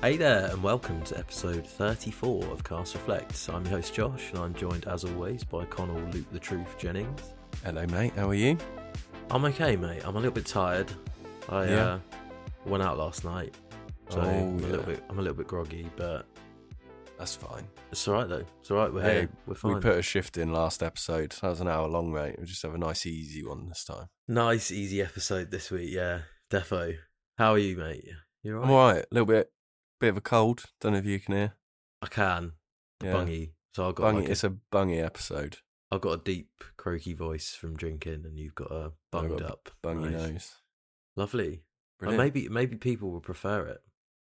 Hey there, and welcome to episode 34 of Cast Reflects. I'm your host Josh, and I'm joined as always by Connell Luke the Truth Jennings. Hello, mate. How are you? I'm okay, mate. I'm a little bit tired. I Yeah. uh, went out last night, so Oh, I'm a yeah. little bit I'm a little bit groggy, but That's fine. it's all right though. It's all right. We're Hey, here. We're fine. We put a shift in last episode. That was an hour long, mate. We'll just have a nice, easy one this time. Nice, easy episode this week. Yeah, defo. How are you, mate? You all I'm right? all right. A little bit, bit of a cold. Don't know if you can hear. I can. Yeah. Bungy. So I've got Bungy. like a- It's a bungy episode. I've got a deep croaky voice from drinking, and you've got a bunged got up Bungy nose. nose. Lovely. Maybe maybe people will prefer it.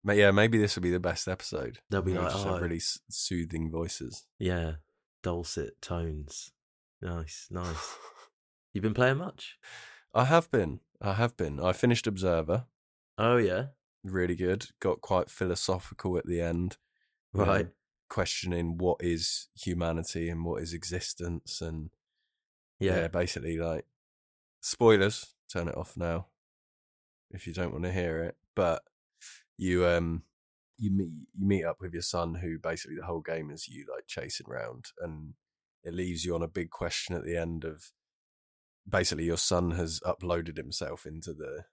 Ma- yeah, maybe this will be the best episode. They'll be like, "Oh." really s- soothing voices. Yeah, dulcet tones. Nice, nice. You've been playing much? I have been. I have been. I finished Observer. Oh yeah, Really good. Got quite philosophical at the end. you know, right. questioning what is humanity and what is existence and Yeah, yeah, basically like spoilers. Turn it off now if you don't want to hear it. But you um you meet you meet up with your son, who basically the whole game is you like chasing around, and it leaves you on a big question at the end of basically your son has uploaded himself into the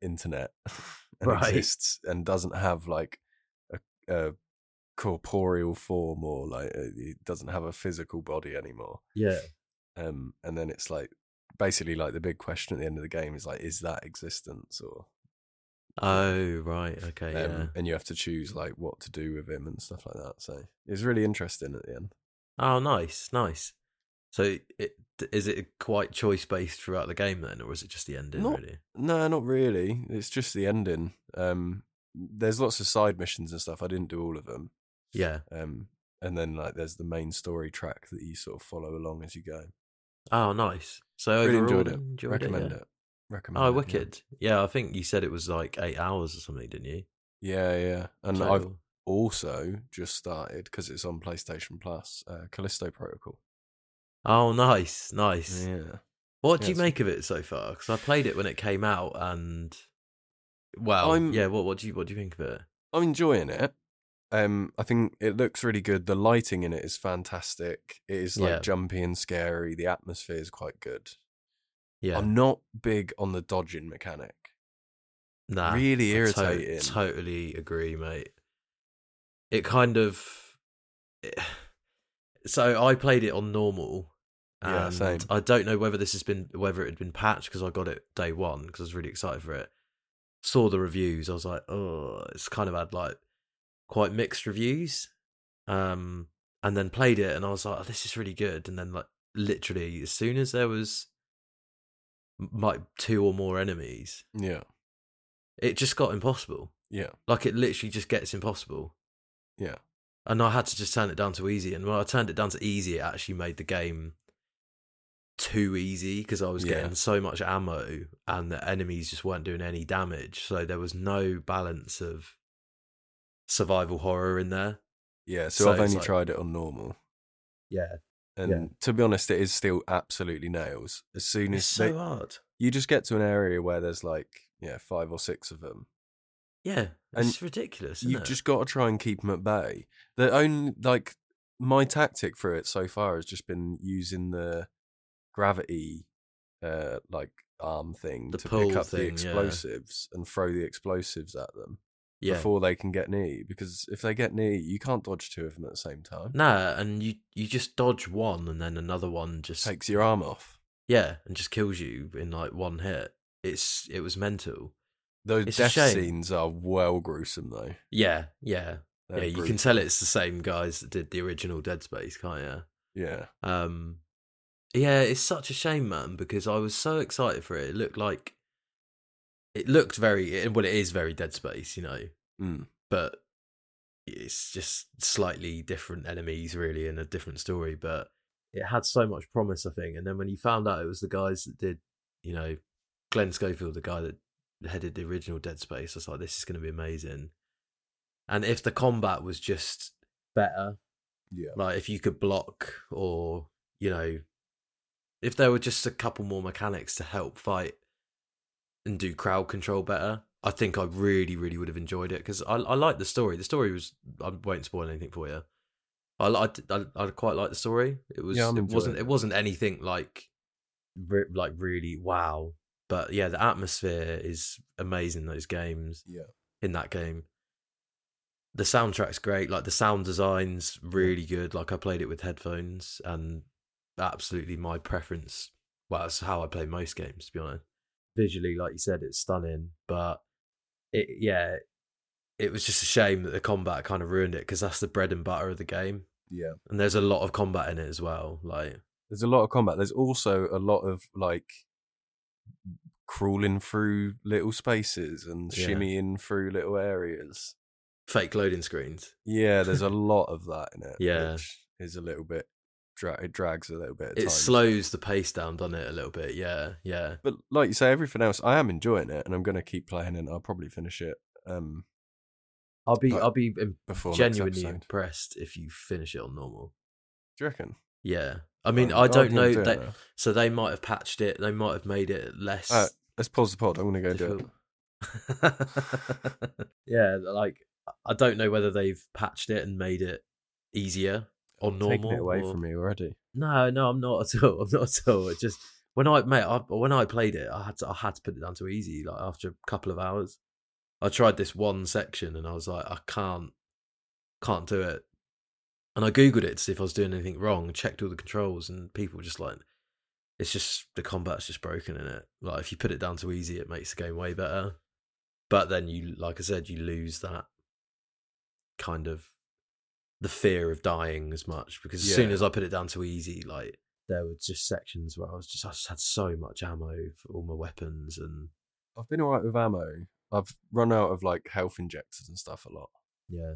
internet and Right. exists and doesn't have like a, a corporeal form or like it doesn't have a physical body anymore yeah, um, and then it's like basically like the big question at the end of the game is like, is that existence or? Oh right, okay, Um, yeah. And you have to choose like what to do with him and stuff like that. So it's really interesting at the end. Oh, nice, nice. So, it, is it quite choice based throughout the game then, or is it just the ending? Not- really? No, not really. It's just the ending. Um, there's lots of side missions and stuff. I didn't do all of them. Yeah. Um, and then like there's the main story track that you sort of follow along as you go. Oh, nice. So Really overall, enjoyed it. enjoyed Recommend yeah. it. Recommend Oh, it, wicked. Yeah. I think you said it was like eight hours or something, didn't you? Yeah, yeah. And I've also just started because it's on PlayStation Plus. Uh, Callisto Protocol. Oh, nice, nice. Yeah. What do Yeah, you make of it so far? Because I played it when it came out, and well, I'm- yeah. What what do you what do you think of it? I'm enjoying it. Um, I think it looks really good. The lighting in it is fantastic. It is like Yeah. jumpy and scary. The atmosphere is quite good. Yeah, I'm not big on the dodging mechanic. nah, really I to- irritating. totally agree, mate. It kind of. So I played it on normal. Yeah, and same. I don't know whether this has been whether it had been patched because I got it day one because I was really excited for it. Saw the reviews, I was like, oh, it's kind of had like quite mixed reviews. Um, and then played it, and I was like, oh, this is really good. And then like literally, as soon as there was like two or more enemies, Yeah, it just got impossible. yeah, Like it literally just gets impossible. yeah. And I had to just turn it down to easy. And when I turned it down to easy, it actually made the game too easy because I was Yeah. getting so much ammo and the enemies just weren't doing any damage. So there was no balance of survival horror in there. Yeah, so, So I've only like- tried it on normal. Yeah. And Yeah. to be honest, it is still absolutely nails. As soon as It's so they- hard. you just get to an area where there's like, yeah, five or six of them, Yeah. And It's ridiculous. You've it? just got to try and keep them at bay. The only like my tactic for it so far has just been using the gravity, uh, like arm thing The to pick up thing, the yeah. explosives and throw the explosives at them yeah. before they can get near you. Because if they get near you, you can't dodge two of them at the same time. Nah, and you you just dodge one and then another one just Takes your arm off. yeah, and just kills you in like one hit. It's it was mental. Those It's death scenes are well gruesome though. Yeah, yeah. They're yeah, you can tell it's the same guys that did the original Dead Space, can't you? Yeah, Um, yeah, it's such a shame, man, because I was so excited for it. It looked like it looked very well. It is very Dead Space, you know, mm. but it's just slightly different enemies, really, and a different story. But it had so much promise, I think. And then when you found out it was the guys that did, you know, Glenn Schofield, the guy that headed the original Dead Space, I was like, this is going to be amazing. And if the combat was just better, yeah, like if you could block or you know if there were just a couple more mechanics to help fight and do crowd control better I think I really, really would have enjoyed it because I, I like the story. The story was I won't spoil anything for you. I I, I, I quite like the story. It was yeah, it wasn't it. it. wasn't anything like re- like really wow. But yeah, the atmosphere is amazing. in Those games Yeah. in that game. The soundtrack's great. Like the sound design's really good. Like I played it with headphones, and absolutely my preference. Well, that's how I play most games, to be honest. Visually, like you said, it's stunning, but it yeah, it was just a shame that the combat kind of ruined it because that's the bread and butter of the game, Yeah. and there's a lot of combat in it as well. Like There's a lot of combat. There's also a lot of like crawling through little spaces and Yeah. shimmying through little areas. fake loading screens. Yeah, there's a lot of that in it. Yeah. which is a little bit. Dra- it drags a little bit. It times. slows the pace down, doesn't it, a little bit? Yeah, yeah. But like you say, everything else, I am enjoying it, and I'm going to keep playing it. and I'll probably finish it um, I'll be Like, I'll be im- before next genuinely episode. impressed if you finish it on normal. Do you reckon? Yeah, I mean, I don't know. They, now. so they might have patched it. They might have made it less. Uh, let's pause the pod. I'm going to go do it. difficult. yeah, like I don't know whether they've patched it and made it easier or normal. Taking it away or- from me already. No, no, I'm not at all. I'm not at all. It just when I mate, I, when I played it, I had to I had to put it down to easy. Like after a couple of hours, I tried this one section and I was like, I can't, can't do it. And I googled it to see if I was doing anything wrong. Checked all the controls, and people were just like, it's just the combat's just broken in it. Like if you put it down to easy, it makes the game way better. But then you, like I said, you lose that kind of the fear of dying as much because as soon as I put it down to easy, like there were just sections where I was just I just had so much ammo for all my weapons and I've been alright with ammo. I've run out of like health injectors and stuff a lot. yeah,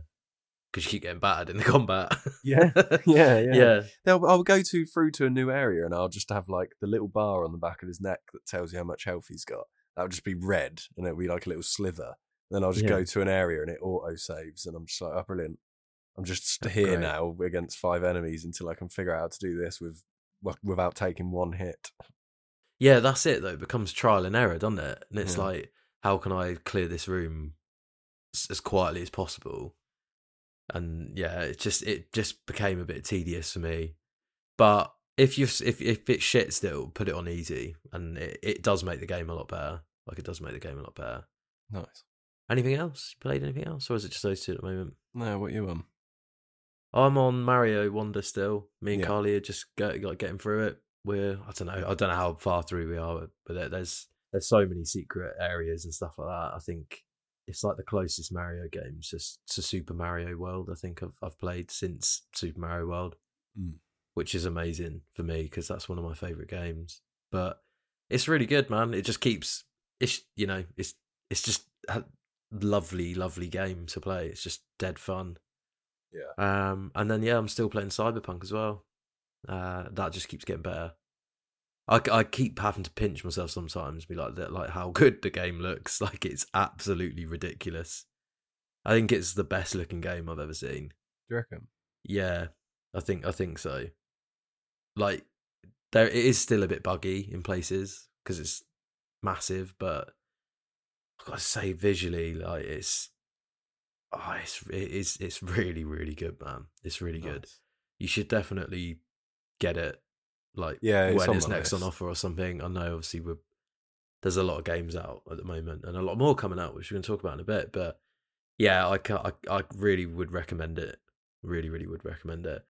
because you keep getting battered in the combat. Yeah. Yeah, yeah. yeah, They'll, I'll go to through to a new area and I'll just have like the little bar on the back of his neck that tells you how much health he's got. That'll just be red and it'll be like a little sliver. Then I'll just Yeah. go to an area and it auto saves and I'm just like, oh, brilliant. I'm just here Great. now against five enemies until I can figure out how to do this with without taking one hit. yeah. That's it though. It becomes trial and error, doesn't it? And it's Yeah. like, how can I clear this room as quietly as possible? And yeah, it just it just became a bit tedious for me. But if you if if it's shit still, put it on easy, and it, it does make the game a lot better. Like it does make the game a lot better. Nice. Anything else? You played anything else, or is it just those two at the moment? No, what you um? I'm on Mario Wonder still. Me and Yeah. Carly are just go, like getting through it. We're I don't know I don't know how far through we are, but there, there's there's so many secret areas and stuff like that. I think it's like the closest Mario games just to Super Mario World. I think I've I've played since Super Mario World, Mm. which is amazing for me because that's one of my favorite games. But it's really good, man. It just keeps it's you know it's it's just a lovely lovely game to play. It's just dead fun. Yeah. Um, and then yeah, I'm still playing Cyberpunk as well. Uh, that just keeps getting better. I, I keep having to pinch myself sometimes, be like that, like how good the game looks. Like it's absolutely ridiculous. I think it's the best looking game I've ever seen. Do you reckon? Yeah, I think I think so. Like there, it is still a bit buggy in places because it's massive, but I've got to say, visually, like it's, oh, it's it is it's really really good, man. It's really good. You should definitely get it. Like Yeah, it's when it's next on offer or something. I know obviously we're there's a lot of games out at the moment and a lot more coming out, which we're going to talk about in a bit. But yeah, I, ca- I I really would recommend it. Really, really would recommend it.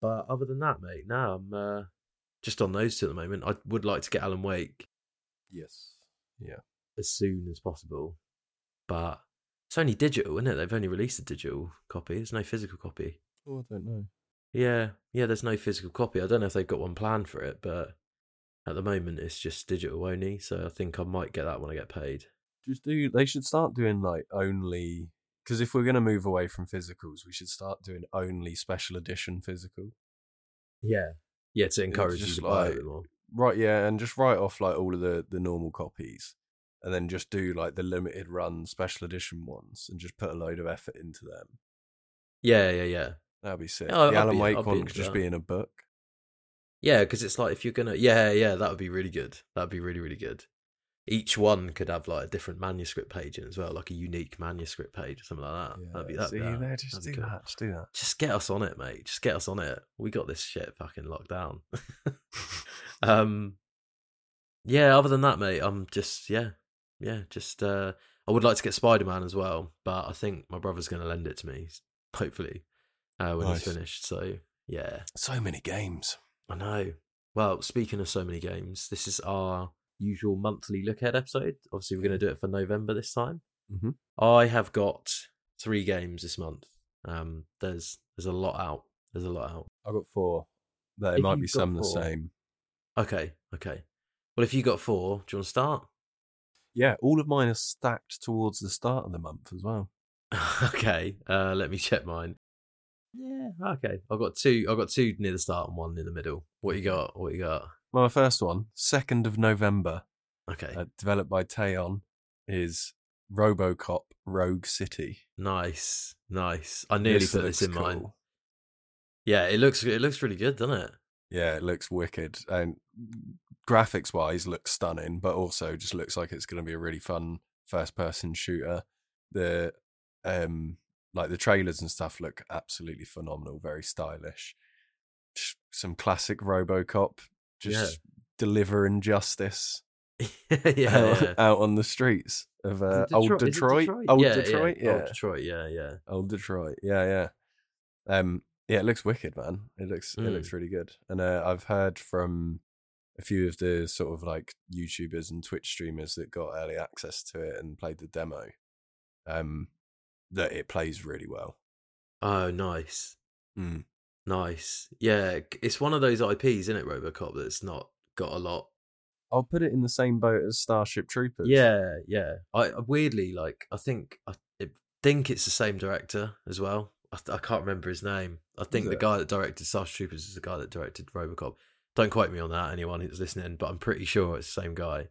But other than that, mate, now I'm uh, just on those two at the moment. I would like to get Alan Wake Yes. Yeah. as soon as possible, but it's only digital, isn't it? They've only released a digital copy. There's no physical copy. Oh, I don't know. Yeah, yeah. There's no physical copy. I don't know if they've got one planned for it, but at the moment it's just digital only. So I think I might get that when I get paid. Just do. They should start doing like only. Because if we're going to move away from physicals, we should start doing only special edition physical. Yeah, yeah. To encourage you to buy like- a bit more. Right, yeah, and just write off like all of the the normal copies, and then just do like the limited run special edition ones, and just put a load of effort into them. Yeah, yeah, yeah. That'd be sick. Yeah, the I'd Alan be- Wake I'd one could just that. be in a book. Yeah, because it's like if you're gonna, yeah, yeah, that would be really good. That'd be really, really good. each one could have like a different manuscript page in as well, like a unique manuscript page or something like that. that'd be that'd see be, that. there, just That'd do cool. that. Just do that. Just get us on it, mate. Just get us on it. We got this shit fucking locked down. um, yeah. Other than that, mate, I'm just yeah, yeah. Just uh, I would like to get Spider Man as well, but I think my brother's going to lend it to me, hopefully, uh, when Nice. he's finished. So yeah, So many games. I know. Well, speaking of so many games, this is our usual monthly look ahead episode. Obviously, we're going to do it for November this time. Mhm. I have got three games this month. Um, there's there's a lot out. There's a lot out. I've got four. There If might be some the same. Okay, okay. Well, if you got four, do you want to start? Yeah, all of mine are stacked towards the start of the month as well. okay. Uh, let me check mine. Yeah. Okay. I've got two. I've got two near the start and one in the middle. What you got? What you got? My first one, 2nd of November, Okay. uh, developed by Teyon, is RoboCop Rogue City. nice. Nice. I nearly put this in looks mine. Yeah. It looks. It looks really good, doesn't it? Yeah, it looks wicked. And graphics wise, looks stunning, but also just looks like it's going to be a really fun first person shooter. The um like the trailers and stuff look absolutely phenomenal, very stylish. Just some classic RoboCop just delivering justice yeah. out, yeah. out on the streets of uh, Is it old Is it Detroit. Old yeah, Detroit, yeah. yeah. Old Detroit. Yeah. Yeah. Old Detroit. Yeah, yeah. Um, yeah, it looks wicked, man. It looks it Mm. looks really good. And uh, I've heard from a few of the sort of like YouTubers and Twitch streamers that got early access to it and played the demo. Um, that it plays really well. Oh, nice. Mm. Nice. Yeah. It's one of those IPs, isn't it, Robocop? That's not got a lot I'll put it in the same boat as Starship Troopers. Yeah, yeah. I I weirdly like. I think I, I think it's the same director as well. I, I can't remember his name. I think the guy that directed Starship Troopers is the guy that directed RoboCop. Don't quote me on that, anyone who's listening, but I'm pretty sure it's the same guy.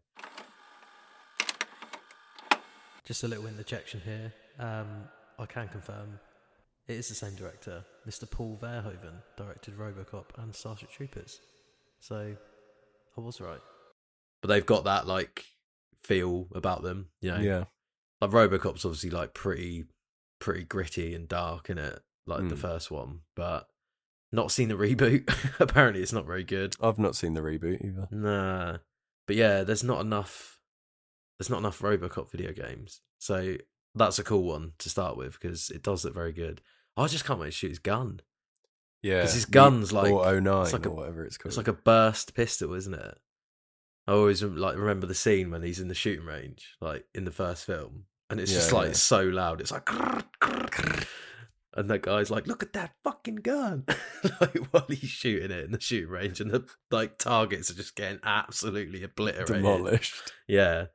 Just a little interjection here. Um, I can confirm it is the same director. Mr. Paul Verhoeven directed RoboCop and Starship Troopers. So I was right. But they've got that like feel about them, you know. yeah. Like RoboCop's obviously like pretty pretty gritty and dark in it, like the Mm. first one, but not seen the reboot. Apparently it's not very good. I've not seen the reboot either. Nah. But yeah, there's not enough there's not enough RoboCop video games. So that's a cool one to start with because it does look very good. I just can't wait to shoot his gun. Yeah, because his gun's like- Auto 9 it's like a- or whatever it's called. It's like a burst pistol, isn't it? I always like remember the scene when he's in the shooting range, like in the first film, and it's just like yeah. so loud. It's like, and that guy's like, "Look at that fucking gun!" like while he's shooting it in the shooting range, and the like targets are just getting absolutely obliterated. demolished. Yeah.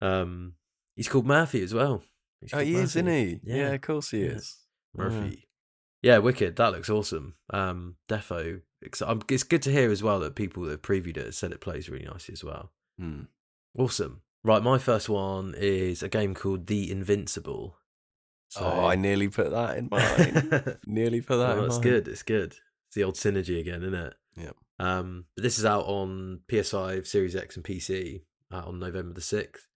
Um, he's called Murphy as well. He's Oh, he is, isn't he? Yeah, of course he Yeah. is. Murphy. Yeah, wicked. That looks awesome. Um, Defo. It's, good to hear as well that people that have previewed it said it plays really nicely as well. Hmm. Awesome. Right, my first one is a game called The Invincible. Oh, I nearly put that in mine. nearly put that in that's mine. good. It's good. It's the old synergy again, isn't it? Yep. Um, but this is out on PS5, Series X, and PC uh, on November the sixth.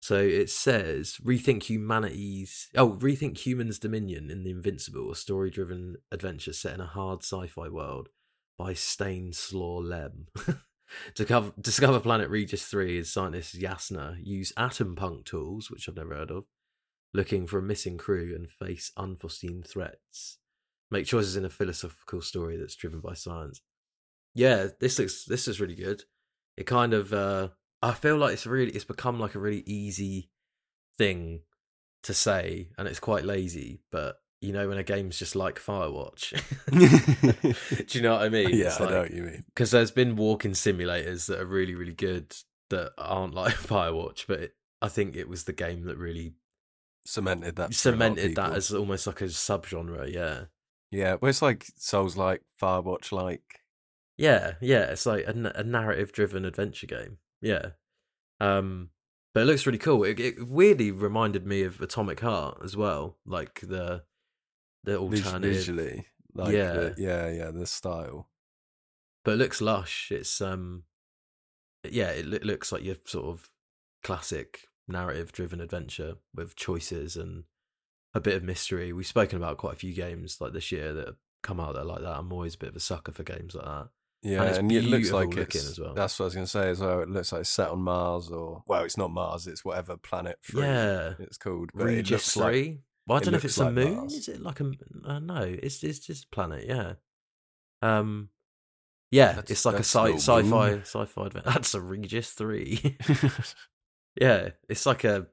So it says rethink humanity's oh rethink humans' dominion in the Invincible, a story-driven adventure set in a hard sci-fi world by Stanislaw Lem. to cover, discover planet Regis Three, as scientists Yasna use atom punk tools, which I've never heard of, looking for a missing crew and face unforeseen threats. Make choices in a philosophical story that's driven by science. Yeah, this looks this is really good. It kind of uh I feel like it's really it's become like a really easy thing to say and it's quite lazy, but you know when a game's just like Firewatch. Do you know what I mean? yeah, It's I know what you mean. because there's been walking simulators that are really really good that aren't like Firewatch, but it, I think it was the game that really Cemented that. for a lot of cemented that as almost like a subgenre. Yeah, yeah. Well, it's like Souls like Firewatch like. yeah, yeah. It's like a narrative driven adventure game. Yeah, um, but it looks really cool. It, it weirdly reminded me of Atomic Heart as well, like the the alternative. visually. Like Yeah. the, yeah, yeah, the style. but it looks lush. It's um, yeah, it loo- looks like you're sort of classic narrative driven adventure with choices and a bit of mystery. We've spoken about quite a few games like this year that have come out that are like that. I'm always a bit of a sucker for games like that. Yeah, it's and, it looks like it's. as well. That's what I was going to say as well. It looks like it's set on Mars, or well, it's not Mars. It's whatever planet. Three Yeah. it's called. But Regis looks like three. well, I don't know if it's a moon. Mars. Is it like a? Uh, no, it's it's just a planet. Yeah. Um. Yeah, That's- it's like a sci sci fi sci-fi. That's a Regis three. yeah, it's like a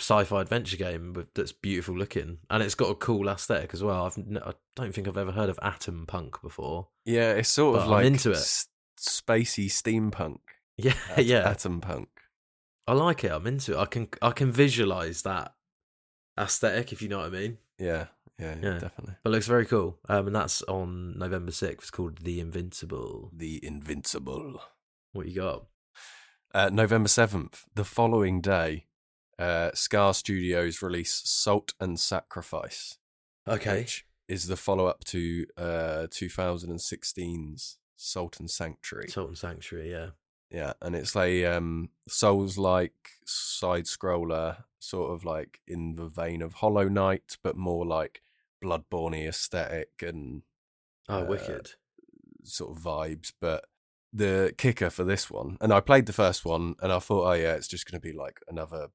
sci-fi adventure game with, that's beautiful looking, and it's got a cool aesthetic as well. I've n- I don't think I've ever heard of Atom Punk before. yeah, it's sort of I'm like into it. s- spacey steampunk. Yeah, At- yeah, atom punk. I like it. I'm into it. I can I can visualize that aesthetic, if you know what I mean. Yeah, yeah, yeah, Yeah. definitely. But it looks very cool. Um, and that's on November sixth. It's called The Invincible. The Invincible. What you got? Uh, November 7th, the following day, uh, Ska Studios release Salt and Sacrifice, Okay. which is the follow up to uh, 2016's Salt and Sanctuary. Salt and Sanctuary. Yeah. Yeah, and it's a um, Souls like side scroller, sort of like in the vein of Hollow Knight, but more like Bloodborne aesthetic and Oh, Uh, wicked. sort of vibes. But the kicker for this one, and I played the first one, and I thought, oh yeah, it's just going to be like another,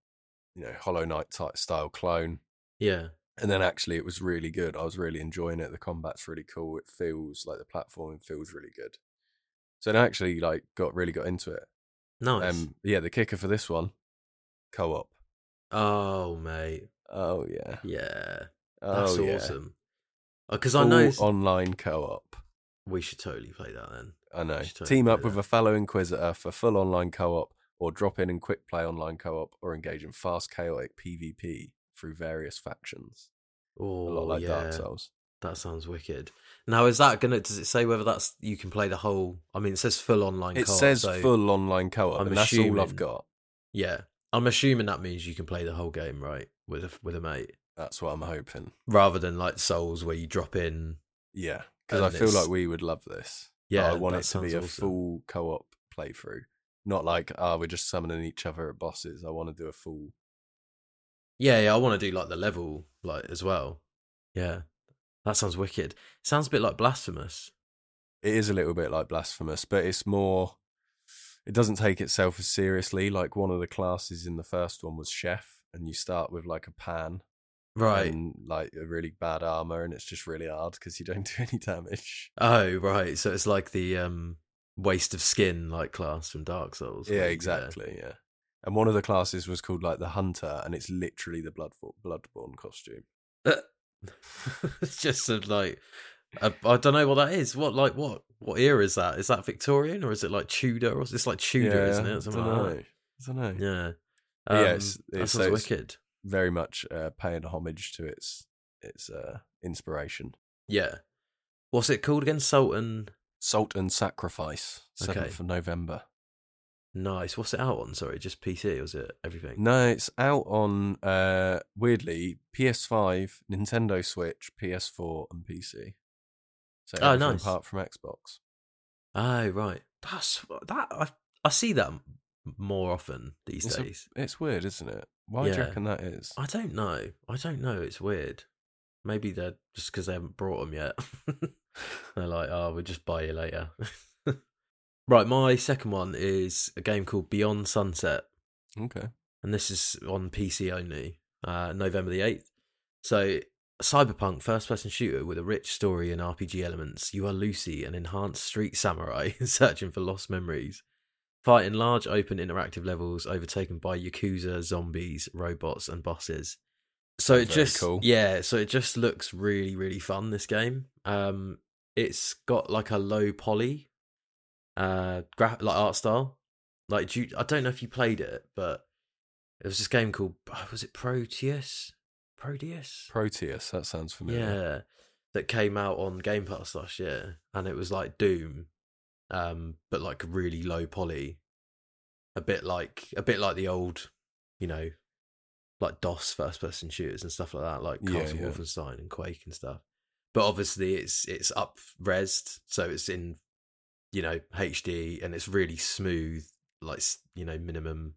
you know, Hollow Knight type style clone. Yeah. And then actually, it was really good. I was really enjoying it. The combat's really cool. It feels like the platforming feels really good. So I actually like got really got into it. Nice. Um, yeah, the kicker for this one, co-op. oh, mate. Oh yeah, Yeah. oh That's yeah. awesome. Because I know online co-op. we should totally play that then. I know. Team up with a fellow Inquisitor for full online co-op, or drop in and quick play online co-op, or engage in fast chaotic PvP through various factions. Oh, a lot like yeah. Dark Souls. That sounds wicked. Now, is that gonna? Does it say whether that's you can play the whole? I mean, it says full online. It co-op, says so- full online co-op, I'm and that's all I've got. Yeah, I'm assuming that means you can play the whole game, right, with a with a mate, That's what I'm hoping. rather than like Souls where you drop in. Yeah, because I feel like we would love this. Yeah, I want it to be a awesome. full co-op playthrough, not like ah we're just summoning each other at bosses. I want to do a full. Yeah, yeah, I want to do like the level like as well. Yeah, that sounds wicked. Sounds a bit like blasphemous. It is a little bit like blasphemous, but it's more. It doesn't take itself as seriously. Like one of the classes in the first one was chef, and you start with like a pan, Right. and like a really bad armor, and it's just really hard because you don't do any damage. Oh, right. So it's like the um waste of skin like class from Dark Souls. Yeah, like, exactly. Yeah. And one of the classes was called like the hunter, and it's literally the blood bloodborne costume. it's just a, like I I don't know what that is. What like what what era is that? Is that Victorian or is it like Tudor? Or it's like Tudor, isn't it? I don't like know. I don't know. Yeah. But yeah, Um, it's- that it's- sounds so it's- wicked. Very much uh, paying homage to its its uh, inspiration. Yeah. What's it called again? Sultan. Salt and Sacrifice, seventh Okay. of November. Nice. What's it out on? Sorry, just PC or is it everything? No, it's out on uh weirdly PS5, Nintendo Switch, PS4, and PC. So Oh, nice. apart from Xbox. Oh, right. That's that. I I see that more often these It's a- days. It's weird, isn't it? Why do you Yeah. reckon that is? I don't know. I don't know. It's weird. Maybe they're just because they haven't brought them yet. they're like, oh, we'll just buy you later. right. My second one is a game called Beyond Sunset, Okay. and this is on PC only. Uh, November the eighth. So, cyberpunk first-person shooter with a rich story and RPG elements. You are Lucy, an enhanced street samurai searching for lost memories. Fight in large open interactive levels overtaken by yakuza, zombies, robots, and bosses. So it just cool. yeah, so it just looks really really fun. This game, um, it's got like a low poly, uh, gra- like art style. Like do you, I don't know if you played it, but it was this game called was it Prodeus? Prodeus? Prodeus, that sounds familiar. Yeah, that came out on Game Pass last year, and it was like Doom, um, but like really low poly, a bit like a bit like the old, you know, like DOS first person shooters and stuff like that, like Yeah, Castle yeah. Wolfenstein and Quake and stuff. But obviously, it's it's up resed, so it's in, you know, HD, and it's really smooth, like you know, minimum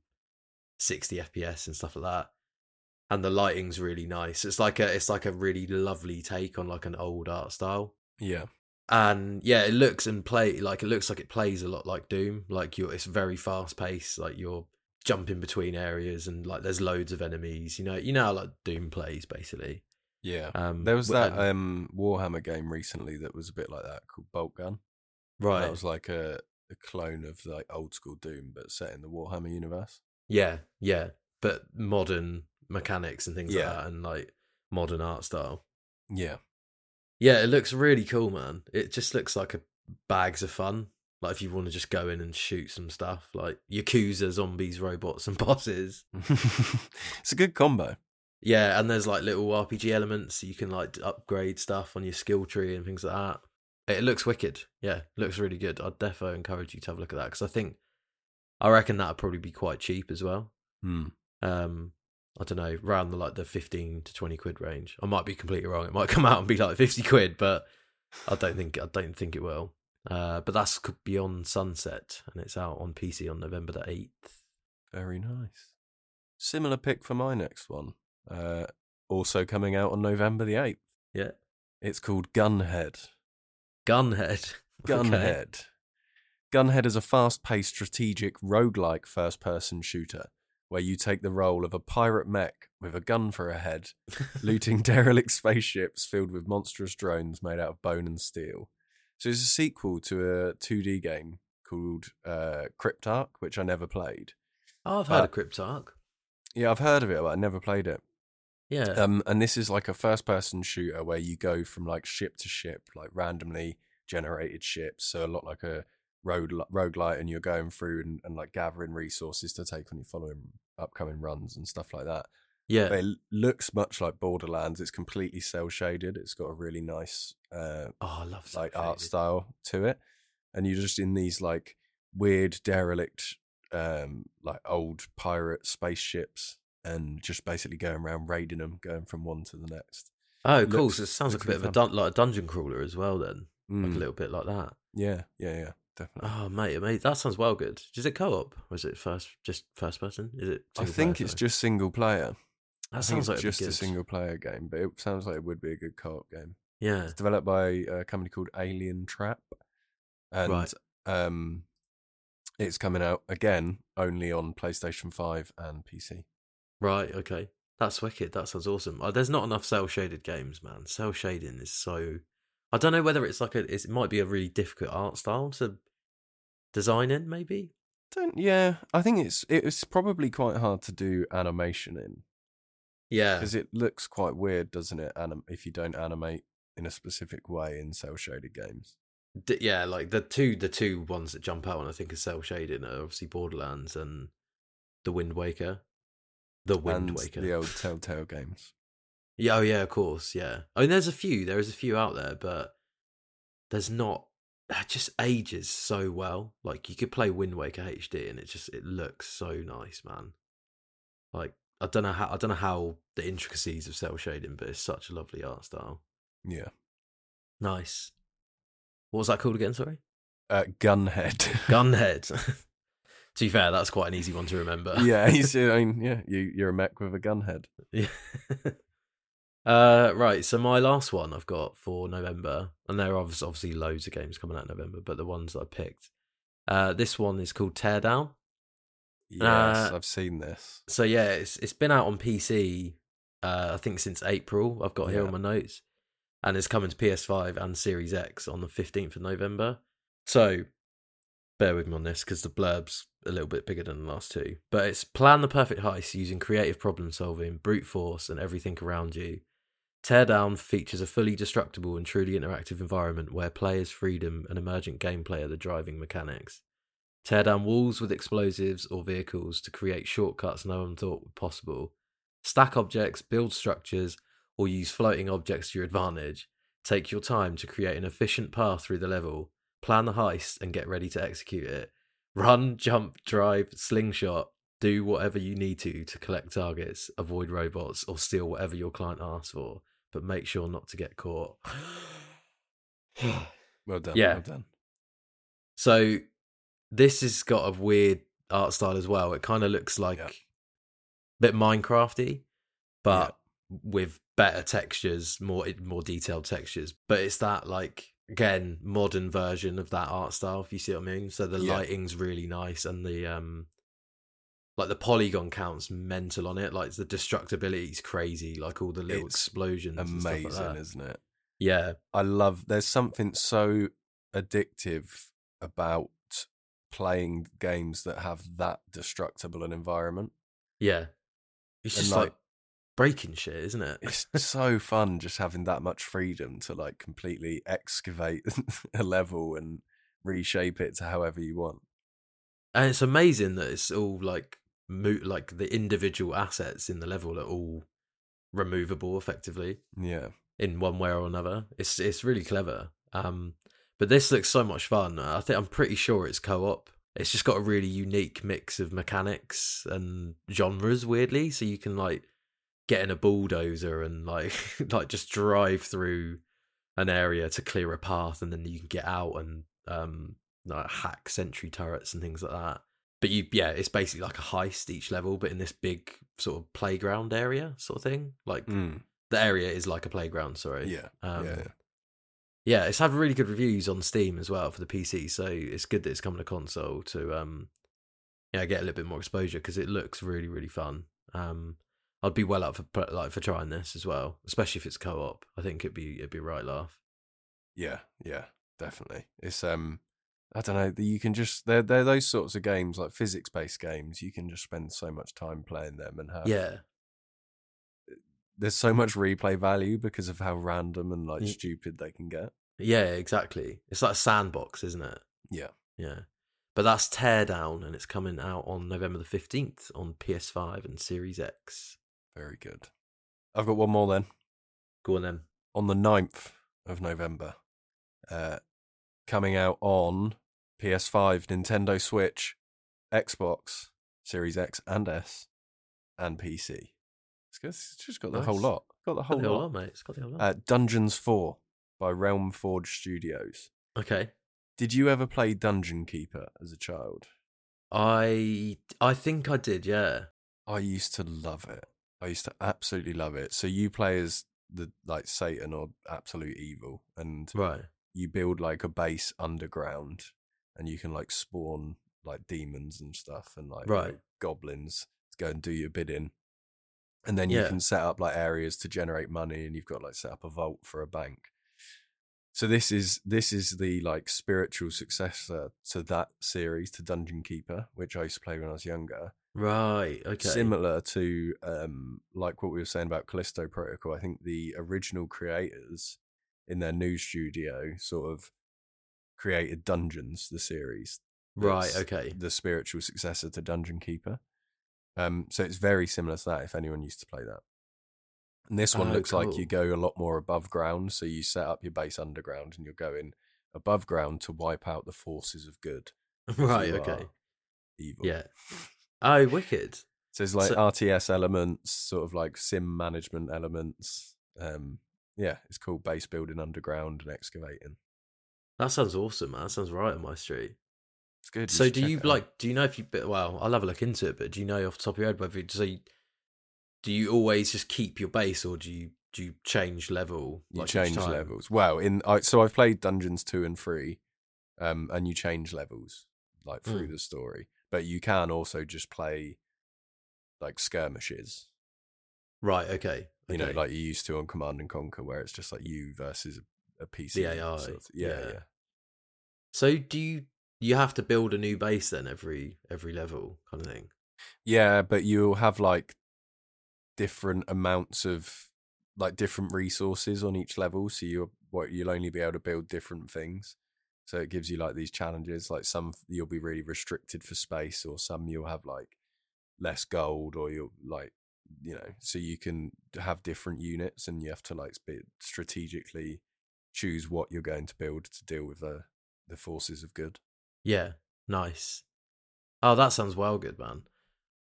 60 FPS and stuff like that. And the lighting's really nice. It's like a it's like a really lovely take on like an old art style. Yeah. And yeah, it looks and play like it looks like it plays a lot like Doom. Like you're it's very fast paced, like you're jumping between areas and like there's loads of enemies. You know, you know how like Doom plays basically. Yeah. Um There was that and- um, Warhammer game recently that was a bit like that called Boltgun. right. That was like a, a clone of like old school Doom, but set in the Warhammer universe. Yeah, yeah, but modern mechanics and things Yeah. like that, and like modern art style. Yeah. Yeah, it looks really cool, man. It just looks like a bags of fun. Like if you want to just go in and shoot some stuff, like Yakuza, zombies, robots, and bosses. it's a good combo. Yeah, and there's like little RPG elements so you can like upgrade stuff on your skill tree and things like that. It looks wicked. Yeah, looks really good. I'd defo encourage you to have a look at that because I think I reckon that'd probably be quite cheap as well. Hmm. um i don't know around the like the 15 to 20 quid range i might be completely wrong it might come out and be like 50 quid but i don't think i don't think it will uh but that's could be on sunset and it's out on pc on november the 8th Very nice. Similar pick for my next one. Uh, also coming out on November the 8th. yeah It's called Gunhead. gunhead Okay. Gunhead. Gunhead is a fast paced strategic roguelike first person shooter where you take the role of a pirate mech with a gun for a head, looting derelict spaceships filled with monstrous drones made out of bone and steel. So it's a sequel to a 2D game called uh, Cryptark, which I never played. oh, i've heard Uh, of Cryptark Yeah, I've heard of it, but I never played it. yeah Um, and this is like a first person shooter where you go from like ship to ship, like randomly generated ships. So a lot like a road roguelite and you're going through and, and like gathering resources to take on your following upcoming runs and stuff like that. yeah But it looks much like Borderlands. It's completely cel shaded. It's got a really nice uh oh i love like art style to it. And you're just in these like weird derelict um like old pirate spaceships and just basically going around raiding them, going from one to the next. oh it cool looks- so it sounds like a bit of a dun- like a dungeon crawler as well then like Mm. a little bit like that Yeah, yeah, yeah, definitely. oh mate mate that sounds well good is it co-op or is it first just first person is it I think player, it's sorry? just single player. that I sounds like just a single player game, but it sounds like it would be a good co-op game. yeah It's developed by a company called Alientrap, and Right. um, it's coming out again only on PlayStation Five and PC. Right, okay. That's wicked. That sounds awesome. Uh, there's not enough cel shaded games, man. Cel shading is so. I don't know whether it's like a. It's, it might be a really difficult art style to design in, maybe. Don't yeah, I think it's it's probably quite hard to do animation in Yeah. because it looks quite weird, doesn't it? Anim- if you don't animate in a specific way in cel shaded games. D- yeah, like the two the two ones that jump out when I think of cel shading are obviously Borderlands and The Wind Waker. The Wind and Waker. the old Telltale games. Yeah, oh yeah, of course, yeah. I mean, there's a few. There is a few out there, but there's not. That just ages so well. Like you could play Wind Waker HD, and it just it looks so nice, man. Like I don't know how I don't know how the intricacies of cel shading, but it's such a lovely art style. Yeah. Nice. What was that called again? Sorry, Uh, Gunhead. Gunhead. to be fair, that's quite an easy one to remember. yeah, he's, I mean, yeah, you, you're a mech with a gunhead. Yeah. Uh, right. So my last one I've got for November, and there are obviously loads of games coming out in November, but the ones that I picked, uh, this one is called Teardown. Yes, Uh, I've seen this. So yeah, it's it's been out on PC. Uh, I think since April. I've got here Yeah. on my notes, and it's coming to PS5 and Series X on the fifteenth of November. So bear with me on this because the blurb's a little bit bigger than the last two. But it's plan the perfect heist using creative problem solving, brute force, and everything around you. Teardown features a fully destructible and truly interactive environment where players' freedom and emergent gameplay are the driving mechanics. Tear down walls with explosives or vehicles to create shortcuts no one thought possible. Stack objects, build structures, or use floating objects to your advantage. Take your time to create an efficient path through the level. Plan the heist and get ready to execute it. Run, jump, drive, slingshot, do whatever you need to to collect targets, avoid robots, or steal whatever your client asks for, but make sure not to get caught. Well done. Yeah. Well done. So this has got a weird art style as well. It kind of looks like Yeah. bit Minecrafty, but with better textures, more more detailed textures. But it's that like again modern version of that art style. If you see what I mean. So the Yeah. lighting's really nice, and the um, like the polygon count's mental on it. Like the destructibility is crazy. Like all the little It's explosions. like Amazing, that. isn't it? Yeah, I love. There's something so addictive about playing games that have that destructible an environment. yeah. It's And, just like, like breaking shit, isn't it? It's so fun just having that much freedom to like completely excavate a level and reshape it to however you want. and it's amazing that it's all like mo- like the individual assets in the level are all removable effectively Yeah. in one way or another. It's it's really clever um but this looks so much fun. I think i'm pretty sure it's co-op. It's just got a really unique mix of mechanics and genres weirdly. So you can like get in a bulldozer and like like just drive through an area to clear a path and then you can get out and um like hack sentry turrets and things like that but you yeah it's basically like a heist each level but in this big sort of playground area sort of thing like Mm. the area is like a playground sorry Yeah. um, yeah. yeah. yeah, it's had really good reviews on Steam as well for the PC, so it's good that it's coming to console to um yeah get a little bit more exposure because it looks really really fun. Um, I'd be well up for like for trying this as well, especially if it's co-op. I think it'd be it'd be right laugh. Yeah, yeah, definitely. It's um I don't know, you can just they're they're those sorts of games like physics based games, you can just spend so much time playing them and have Yeah, there's so much replay value because of how random and like Mm. stupid they can get. yeah, exactly. It's like a sandbox, isn't it? Yeah. Yeah, but that's Teardown, and it's coming out on November the fifteenth on PS5 and Series X. Very good. I've got one more then. Go on then. On the 9th of November. Uh coming out on PS5, Nintendo Switch, Xbox, Series X and S, and PC. It's It's just got the whole lot. Got the Got whole the whole lot. lot, mate. It's got the whole lot. Uh, Dungeons 4 by Realmforge Studios. okay. Did you ever play Dungeon Keeper as a child? I I think I did, yeah. I used to love it. I used to absolutely love it. So you play as the like Satan or absolute evil, and Right. you build like a base underground, and you can like spawn like demons and stuff, and like Right. goblins to go and do your bidding. And then you Yeah. can set up like areas to generate money, and you've got like set up a vault for a bank. So this is this is the like spiritual successor to that series, to Dungeon Keeper, which I used to play when I was younger Right. Okay. similar to um like what we were saying about Callisto Protocol. I think the original creators in their new studio sort of created Dungeons, the series. right. Okay. The spiritual successor to Dungeon Keeper. Um, so it's very similar to that. If anyone used to play that, and this one Oh, looks like you go a lot more above ground. So you set up your base underground, and you're going above ground to wipe out the forces of good. Right. Okay. Evil. Yeah. Oh, wicked. So there's like So- RTS elements, sort of like sim management elements. Um, yeah, it's called base building underground and excavating. That sounds awesome, man. That sounds right on my street. It's good. So, should do you it out. like? Do you know if you? Well, I'll have a look into it. But do you know off the top of your head whether? So, you, do you always just keep your base, or do you do you change level? You like, each change levels. Well, in I, so I've played Dungeons two and three, um, and you change levels like through Mm. the story, but you can also just play like skirmishes. Right. Okay. You know, okay. like you used to on Command and Conquer, where it's just like you versus a, PC. The AI, sort of- yeah, yeah. yeah. So, do you you have to build a new base then every every level kind of thing? Yeah, but you'll have like different amounts of like different resources on each level. So you what you'll only be able to build different things. So it gives you like these challenges. Like some you'll be really restricted for space, or some you'll have like less gold, or you'll like you know. So you can have different units, and you have to like sp- strategically choose what you're going to build to deal with the the forces of good. Yeah, nice. Oh, that sounds well good, man.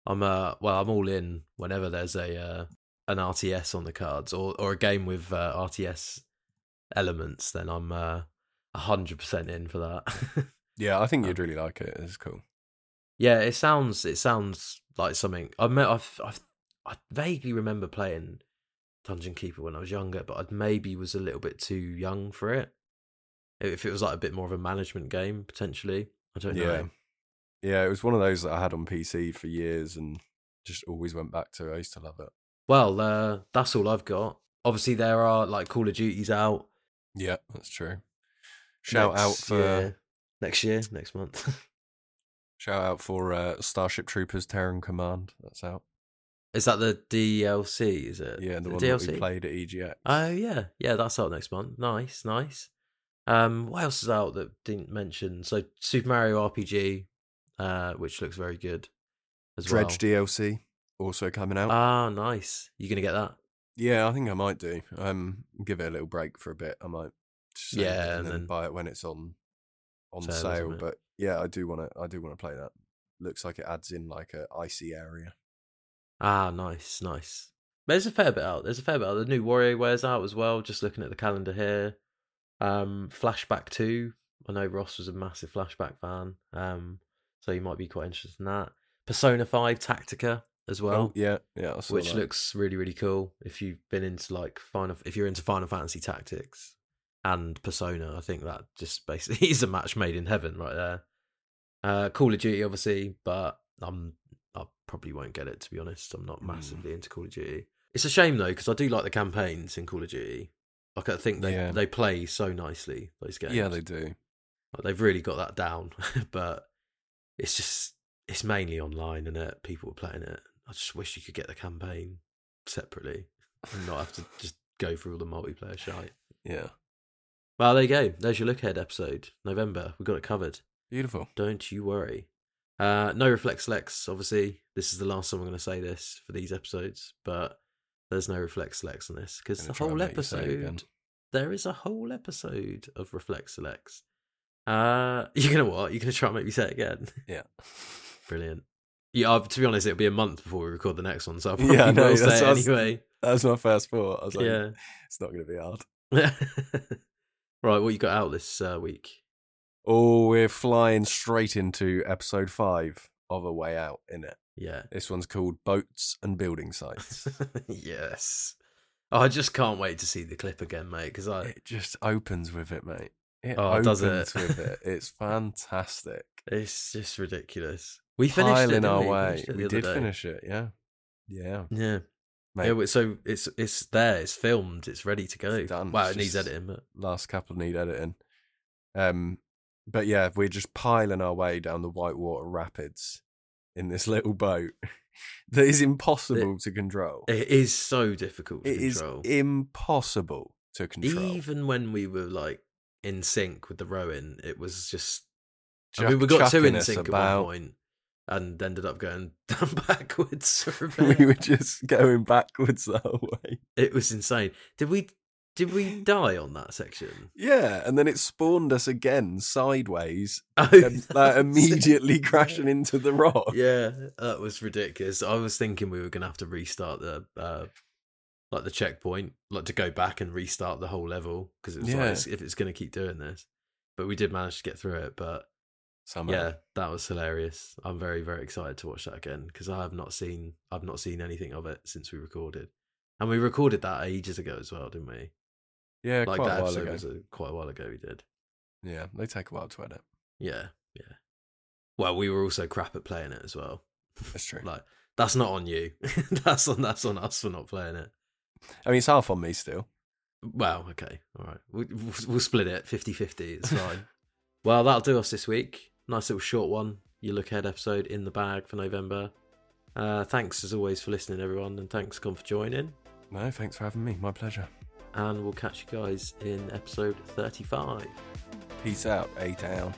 I'm uh well, I'm all in whenever there's a uh, an RTS on the cards or or a game with uh, RTS elements. Then I'm uh hundred percent in for that. Yeah, I think Um, you'd really like it. It's cool. yeah, it sounds it sounds like something. I met I've I've I vaguely remember playing Dungeon Keeper when I was younger, but I maybe was a little bit too young for it. If it was like a bit more of a management game, potentially, I don't Yeah. know. Yeah, it was one of those that I had on PC for years and just always went back to. I used to love it. Well, uh, that's all I've got. Obviously, there are like Call of Duties out. Yeah, that's true. Shout out for year. next year, next month. shout out for uh, Starship Troopers Terran Command. That's out. Is that the DLC? Is it? Yeah, the, The one DLC. that we played at EGX. Oh yeah, yeah, that's out next month. Nice, nice. Um, what else is out that didn't mention? So Super Mario RPG, uh, which looks very good as well. Dredge well. DLC also coming out. Ah, nice. You gonna get that? yeah, I think I might do. Um, give it a little break for a bit. I might. Yeah, and, and then, then- buy it when it's on on Sale, sale. But yeah, I do want to. I do want to play that. Looks like it adds in like a icy area. Ah, nice, nice. There's a fair bit out. There's a fair bit out. The new Warrior wears out as well. Just looking at the calendar here. Um, Flashback Two. I know Ross was a massive Flashback fan. Um, so you might be quite interested in that. Persona Five Tactica as well. oh yeah, yeah. I saw which that. looks really really cool if you've been into like final if you're into final fantasy tactics and persona i think that just basically is a match made in heaven right there uh call of duty obviously but i'm probably won't get it to be honest i'm not Mm. massively into call of duty it's a shame though because i do like the campaigns in call of duty like i think they Yeah. they play so nicely those games Yeah, they do. like, they've really got that down, but it's just it's mainly online and it people are playing it. I just wish you could get the campaign separately and not have to just go through all the multiplayer shite. Yeah, Well, there you go. There's your look ahead episode. November. We got it covered. beautiful. Don't you worry. Uh, no Reflex Lex, obviously. This is the last time I'm going to say this for these episodes, but there's no Reflex Lex on this because the whole make you say it again. episode, there is a whole episode of Reflex Lex. Uh, you're going to what? You're going to try and make me say it again? Yeah. Brilliant. Yeah, to be honest, it'll be a month before we record the next one, so I'll probably Yeah, know, will say it what I was- anyway. That was my first thought. I was like, Yeah. it's not going to be hard. right, what you got out this uh, week? Oh, we're flying straight into episode five of A Way Out, in it. Yeah. This one's called Boats and Building Sites. yes. Oh, I just can't wait to see the clip again, mate. Because I, it just opens with it, mate. It Oh, opens does it? with it. It's fantastic. it's just ridiculous. We finished it. Piling didn't our we? way. it We other did day. finish it, yeah. Yeah. Yeah. Mate, Yeah. So it's it's there. It's filmed. It's ready to go. It's done. Wow, It's it needs editing, but last couple need editing. Um, but yeah, we're just piling our way down the Whitewater Rapids in this little boat that is impossible to control. it is so difficult to It is control. impossible to control. Even when we were like in sync with the rowing, it was just. I mean, we got two in sync at one point, and ended up going down backwards. we were just going backwards the whole way. it was insane. Did we? Did we die on that section? Yeah, and then it spawned us again sideways, Oh, and like, immediately crashing into the rock. Yeah, that was ridiculous. I was thinking we were gonna have to restart the uh like the checkpoint, like to go back and restart the whole level because it was Yeah. like it's- if it's gonna keep doing this. But we did manage to get through it. But Somehow. yeah, that was hilarious. I'm very very excited to watch that again because I have not seen I've not seen anything of it since we recorded, and we recorded that ages ago as well, didn't we? Yeah, like quite that a while ago. was uh, quite a while ago. We did. Yeah, they take a while to edit. Yeah, yeah. Well, we were also crap at playing it as well. That's true. Like that's not on you. that's on that's on us for not playing it. I mean, it's half on me still. Well, okay, all right. We, we'll, we'll split it 50-50. It's fine. well, that'll do us this week. Nice little short one. You look ahead episode in the bag for November. Uh, thanks as always for listening, everyone, and thanks Con for joining. No, thanks for having me. My pleasure. And we'll catch you guys in episode thirty-five. Peace out. A down.